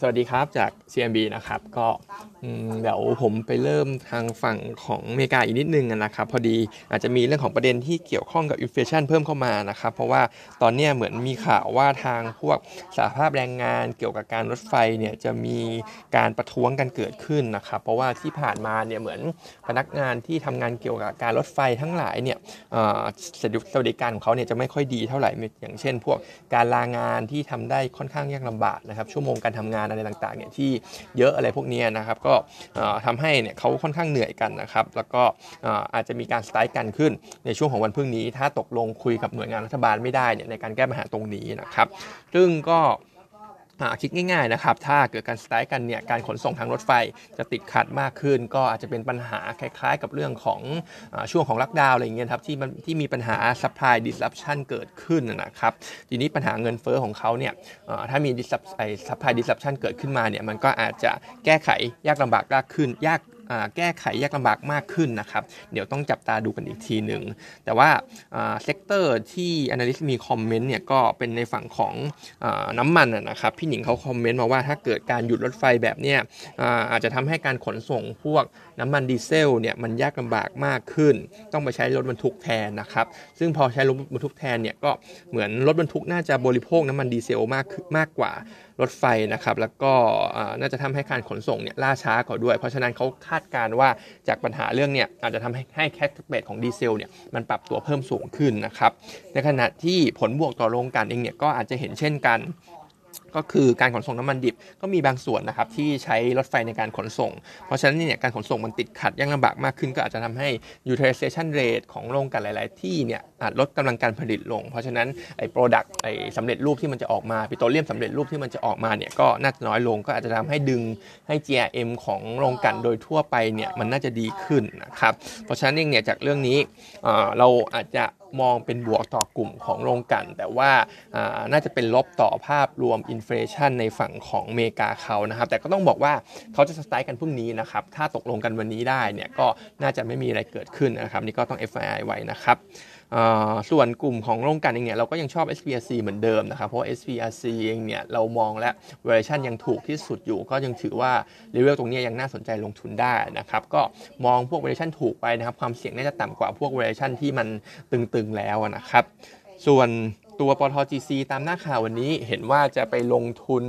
สวัสดีครับจาก CMB นะครับก็เดี๋ยวผมไปเริ่มทางฝั่งของอเมริกาอีกนิดนึงนะครับพอดีอาจจะมีเรื่องของประเด็นที่เกี่ยวข้องกับอินฟลชันเพิ่มเข้ามานะครับเพราะว่าตอนนี้เหมือนมีข่าวว่าทางพวกสหภาพแรงงานเกี่ยวกับการรถไฟเนี่ยจะมีการประท้วงกันเกิดขึ้นนะครับเพราะว่าที่ผ่านมาเนี่ยเหมือนพนักงานที่ทำงานเกี่ยวกับการรถไฟทั้งหลายเนี่ยสวัสดิการของเขาเนี่ยจะไม่ค่อยดีเท่าไหร่อย่างเช่น พวกการลางานที่ทำได้ค่อนข้างยากลำบากนะครับชั่วโมงการทำงานอะไรต่างๆเนี่ยที่เยอะอะไรพวกนี้นะครับก็ทำให้เนี่ยเขาค่อนข้างเหนื่อยกันนะครับแล้วก็อาจจะมีการสไตล์กันขึ้นในช่วงของวันพรุ่งนี้ ถ้าตกลงคุยกับหน่วยงานรัฐบาลไม่ได้เนี่ยในการแก้ปัญหาตรงนี้นะครับ ซึ่งก็ คิดง่ายๆนะครับ ถ้าเกิดการสไตล์กันเนี่ย การขนส่งทางรถไฟจะติดขัดมากขึ้น ก็อาจจะเป็นปัญหาคล้ายๆ กับเรื่องของช่วงของลักดาวอะไรเงี้ยครับที่มันที่มีปัญหา supply disruption เกิดขึ้นนะครับ ทีนี้ปัญหาเงินเฟ้อของเขาเนี่ยถ้ามี supply disruption เกิดขึ้นมาเนี่ย มันก็อาจจะแก้ไขยากลำบากมากขึ้น ยาก แก้ไขยากลำบากมากขึ้นนะครับ เดี๋ยวต้องจับตาดูกันอีกทีหนึ่ง แต่ว่า sector ที่ Analyst มีคอมเมนต์เนี่ยก็เป็นในฝั่งของน้ำมันนะครับ พี่หนิงเขาคอมเมนต์มาว่าถ้าเกิดการหยุดรถไฟแบบเนี้ยอาจจะทำให้การขนส่งพวกน้ำมันดีเซลเนี่ยมันยากลำบากมากขึ้น ต้องไปใช้รถบรรทุกแทนนะครับ ซึ่งพอใช้รถบรรทุกแทนเนี่ยก็เหมือนรถบรรทุกน่าจะบริโภคน้ำมันดีเซลมากมากกว่ารถไฟนะครับ แล้วก็น่าจะทำให้การขนส่งเนี่ยล่าช้ากว่าด้วย เพราะฉะนั้นเขาคาดการณ์ว่าจากปัญหาเรื่องเนี่ยอาจจะทำให้ให้ crack spread ของดีเซลเนี่ยมันปรับตัวเพิ่มสูงขึ้นนะครับในขณะที่ผลบวกต่อโรงกลั่นเองเนี่ยก็อาจจะเห็นเช่นกัน ก็คือการขนส่งน้ำมันดิบก็มีบางส่วนนะครับที่ใช้รถไฟในการขนส่ง เพราะฉะนั้นเนี่ยการขนส่งมันติดขัดยากลำบากมากขึ้น ก็อาจจะทำให้ utilization rate ของโรงกลั่นหลาย ๆ ที่เนี่ยอาจลดกำลังการผลิตลง เพราะฉะนั้นไอ้ product ไอ้สำเร็จรูปที่มันจะออกมาปิโตรเลียมสำเร็จรูปที่มันจะออกมาเนี่ยก็น่าจะน้อยลงก็อาจจะทำให้ดึงให้ GRM ของโรงกลั่นโดยทั่วไปเนี่ยมันน่าจะดีขึ้นนะครับเพราะฉะนั้นเองเนี่ยจากเรื่องนี้เราอาจจะ มองเป็นบวกต่อกลุ่มของโรงกลั่น แต่ว่าน่าจะเป็นลบต่อภาพรวม inflation ในฝั่งของอเมริกาเขานะครับ แต่ก็ต้องบอกว่าเขาจะ strike กันพรุ่งนี้นะครับ ถ้าตกลงกันวันนี้ได้เนี่ยก็น่าจะไม่มีอะไรเกิดขึ้นนะครับ นี่ก็ต้อง FYI ไว้นะครับ ส่วนกลุ่มของโรงกลั่นเองเนี่ยเราก็ยังชอบ SPRC เหมือนเดิมนะครับ เพราะ SPRC เองเนี่ยเรามองและเวอร์ชันยังถูกที่สุดอยู่ ก็ยังถือว่าเลเวลตรงนี้ยังน่าสนใจลงทุนได้นะครับ ก็มองพวกเวอร์ชันถูกไปนะครับ ความเสี่ยงน่าจะต่ำกว่าพวกเวอร์ชันที่มันตึงๆแล้วนะครับ ส่วนตัวปท GC ตามหน้าข่าววันนี้เห็นว่าจะไปลงทุน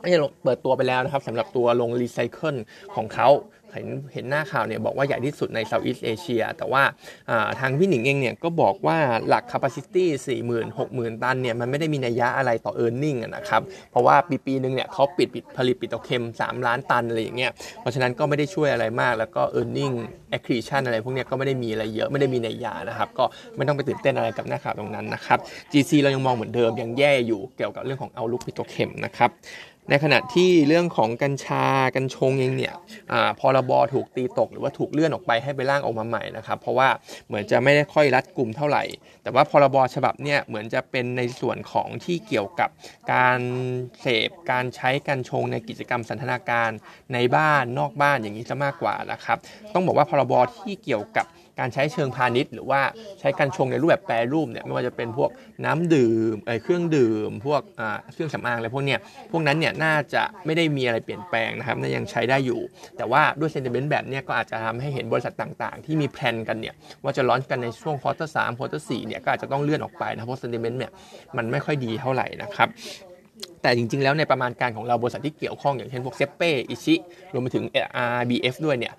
ไม่ใช่เปิดตัวไปแล้วนะครับสำหรับตัวโรงรีไซเคิลของเขาเห็นเห็นหน้าข่าวเนี่ยบอกว่าใหญ่ที่สุดใน Southeast Asia แต่ว่าทางพี่หนิงเองเนี่ยก็บอกว่าหลัก capacity 40,000 60,000 ตันเนี่ยมันไม่ได้มีนัยยะอะไรต่อ e a r n i n g นะครับ เพราะว่าปีปีหนึ่งเนี่ยเขาปิดปิดผลิต petrochem 3 ล้านตันอะไรอย่างเงี้ยเพราะฉะนั้นก็ไม่ได้ช่วยอะไรมากแล้วก็ e a r n i n g accretion อะไรพวกเนี้ยก็ไม่ได้มีอะไรเยอะไม่ได้มีนัยยะนะครับ ก็ไม่ต้องไปตื่นเต้นอะไรกับหน้าข่าวตรงนั้นนะครับ GC เรายังมองเหมือนเดิมยังแย่อยู่เกี่ยวกับเรื่องของเอาลุกปิโตรเคมนะครับ ในขณะที่เรื่องของกัญชากัญชงเองเนี่ยอพรบถูกตีตกหรือว่าถูกเลื่อนออกไปให้ไปร่างออกมาใหม่นะครับ เพราะว่าเหมือนจะไม่ได้ค่อยรัดกลุ่มเท่าไหร่ แต่ว่าพรบฉบับเนี่ยเหมือนจะเป็นในส่วนของที่เกี่ยวกับการเสพการใช้กัญชงในกิจกรรมสันทนาการในบ้านนอกบ้านอย่างนี้จะมากกว่านะครับ ต้องบอกว่าพรบที่เกี่ยวกับ การใช้เชิงพาณิชย์ หรือว่าใช้กัญชงในรูปแบบแปรรูปเนี่ยไม่ว่าจะเป็นพวกน้ำดื่มเครื่องดื่ม พวกเครื่องสำอางอะไรพวกเนี้ยพวกนั้นเนี่ยน่าจะไม่ได้มีอะไรเปลี่ยนแปลงนะครับน่ายังใช้ได้อยู่ แต่ว่าด้วย sentiment แบบเนี้ยก็อาจจะทำให้เห็นบริษัทต่างๆ ที่มี plan กันเนี่ยว่าจะ launch กันในช่วง quarter สาม quarter สี่เนี่ยก็อาจจะต้องเลื่อนออกไปนะเพราะ sentiment เนี่ยมันไม่ค่อยดีเท่าไหร่นะครับ แต่จริงๆ แล้วในประมาณการของเราบริษัทที่เกี่ยวข้องอย่างเช่นพวกเซ็ปเป้ ICHI รวมไปถึง RBF ด้วยเนี่ย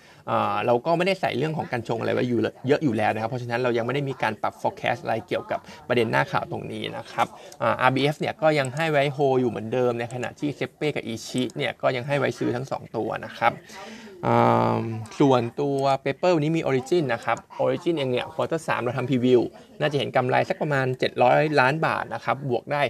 เราก็ไม่ได้ใส่เรื่องของกัญชงอะไรไว้อยู่เยอะอยู่แล้วนะครับ เพราะฉะนั้นเรายังไม่ได้มีการปรับ forecast อะไรเกี่ยวกับประเด็นหน้าข่าวตรงนี้นะครับ RBF เนี่ยก็ยังให้ไว้โฮอยู่เหมือนเดิมในขณะที่เซ็ปเป้กับ ICHI เนี่ยก็ยังให้ไว้ซื้อทั้ง 2 ตัวนะครับ ส่วนตัว paper วันนี้มี Origin นะครับ Origin เองเนี่ย quarter สองเราทำ preview น่าจะเห็นกำไรสักประมาณ 700 ล้านบาทนะครับ บวกได้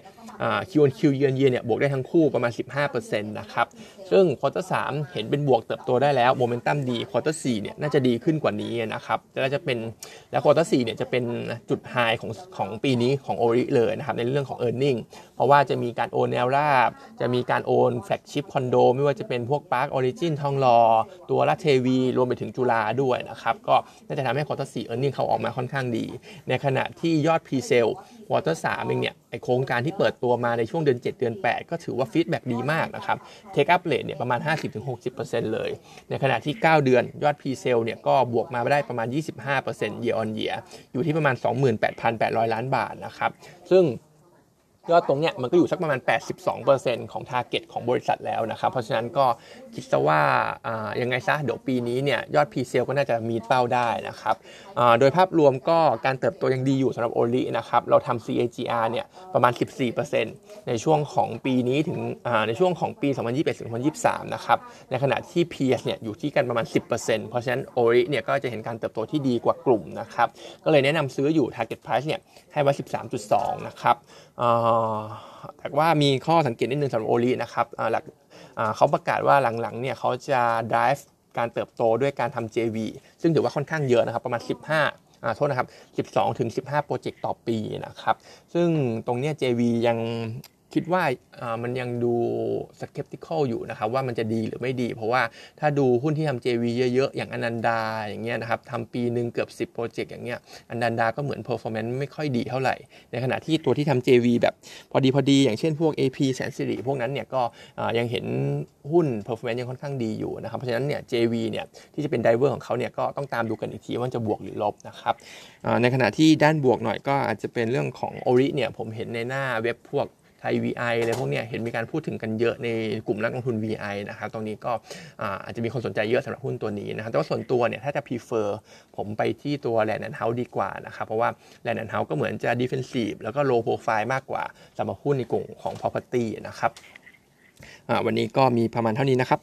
Q on Q year on year เนี่ยบวกได้ทั้งคู่ประมาณ 15%นะครับ ซึ่ง quarter สองเห็นเป็นบวกเติบโตได้แล้วโมเมนตัมดี quarter สามเนี่ยน่าจะดีขึ้นกว่านี้นะครับแล้วจะเป็นแล้ว quarter สี่เนี่ยจะเป็นจุด high ของของปีนี้ของ Ori เลยนะครับในเรื่องของ e a r n i n g เพ ราะว่าจะมีการโอนแนวราบ จะมีการโอน flagship คอนโดไม่ว่าจะเป็นพวก Park Origin ทองหล่อตัวราชเทวี รวมไปถึงจุฬาด้วยนะครับ ก็น่าจะทำให้ quarter สี่ earning เขาออกมาค่อนข้างดี ในขณะที่ยอด presale quarter สามเองเนี่ยไอโครงการที่เปิดตัวมาในช่วงเดือน 7 เดือน 8 ก็ถือว่า feedback ดีมากนะครับ take-up rate เนี่ยประมาณ 50-60%เลย ในขณะที่ 9 เดือนยอด presale เนี่ยก็บวกมาได้ประมาณ 25% year on year อยู่ที่ประมาณ 28,800 ล้านบาทนะครับซึ่ง ยอดตรงเนี้ยมันก็อยู่สักประมาณ 82%ของ Target ของบริษัทแล้วนะครับ เพราะฉะนั้นก็คิดซะว่ายังไงซะเดี๋ยวปีนี้เนี่ยยอด p ีเซลก็น่าจะมีเป้าได้นะครับโดยภาพรวมก็การเติบโตยังดีอยู่สำหรับโอลินะครับเราทำ CAGR เนี่ยประมาณ 14%ในช่วงของปีนี้ถึงในช่วงของปี 2021-2023 นะครับ ในขณะที่ PS เนี่ยอยู่ที่กันประมาณ 10%เพราะฉะนั้นโอลิเนี่ยก็จะเห็นการเติบโตที่ดีกว่ากลุ่มนะครับก็เลยแนะนำซื้ออยู่ Target Price เนี่ยให้ไว้ 13.2 นะครับแต่ว่ามีข้อสังเกตนิดนึงสำหรับโอลีนะครับหลักเขาประกาศว่าหลังๆเนี่ยเขาจะ drive การเติบโตด้วยการทำ JV ซึ่งถือว่าค่อนข้างเยอะนะครับ ประมาณ 15โทษนะครับ 12 ถึง 15 โปรเจกต์ต่อปีนะครับ ซึ่งตรงนี้ JV ยัง คิดว่ามันยังดู skeptical อยู่นะครับว่ามันจะดีหรือไม่ดี เพราะว่าถ้าดูหุ้นที่ทำ JV เยอะๆ อย่างอนันดาอย่างเงี้ยนะครับทำปีหนึ่งเกือบ 10 โปรเจกต์อย่างเงี้ยอนันดาก็เหมือน performance ไม่ค่อยดีเท่าไหร่ ในขณะที่ตัวที่ทำ JV แบบพอดีพอดีอย่างเช่นพวก AP แสนสิริพวกนั้นเนี่ยก็ยังเห็นหุ้น performance ยังค่อนข้างดีอยู่นะครับเพราะฉะนั้นเนี่ย JV เนี่ยที่จะเป็น driver ของเขาเนี่ยก็ต้องตามดูกันอีกทีว่าจะบวกหรือลบนะครับในขณะที่ด้านบวกหน่อยก็อาจจะเป็นเรื่องของโอริเนี่ยผมเห็นในหน้าเว็บพวก ไทย VI อะไรพวกนี้เห็นมีการพูดถึงกันเยอะในกลุ่มนักลงทุน VI นะครับตรงนี้ก็อาจจะมีคนสนใจเยอะสำหรับหุ้นตัวนี้นะครับแต่ว่าส่วนตัวเนี่ยถ้าจะ prefer ผมไปที่ตัว Land and House ดีกว่านะครับเพราะว่า Land and House ก็เหมือนจะ defensive แล้วก็ low profile มากกว่าสำหรับหุ้นในกลุ่มของ property นะครับวันนี้ก็มีประมาณเท่านี้นะครับ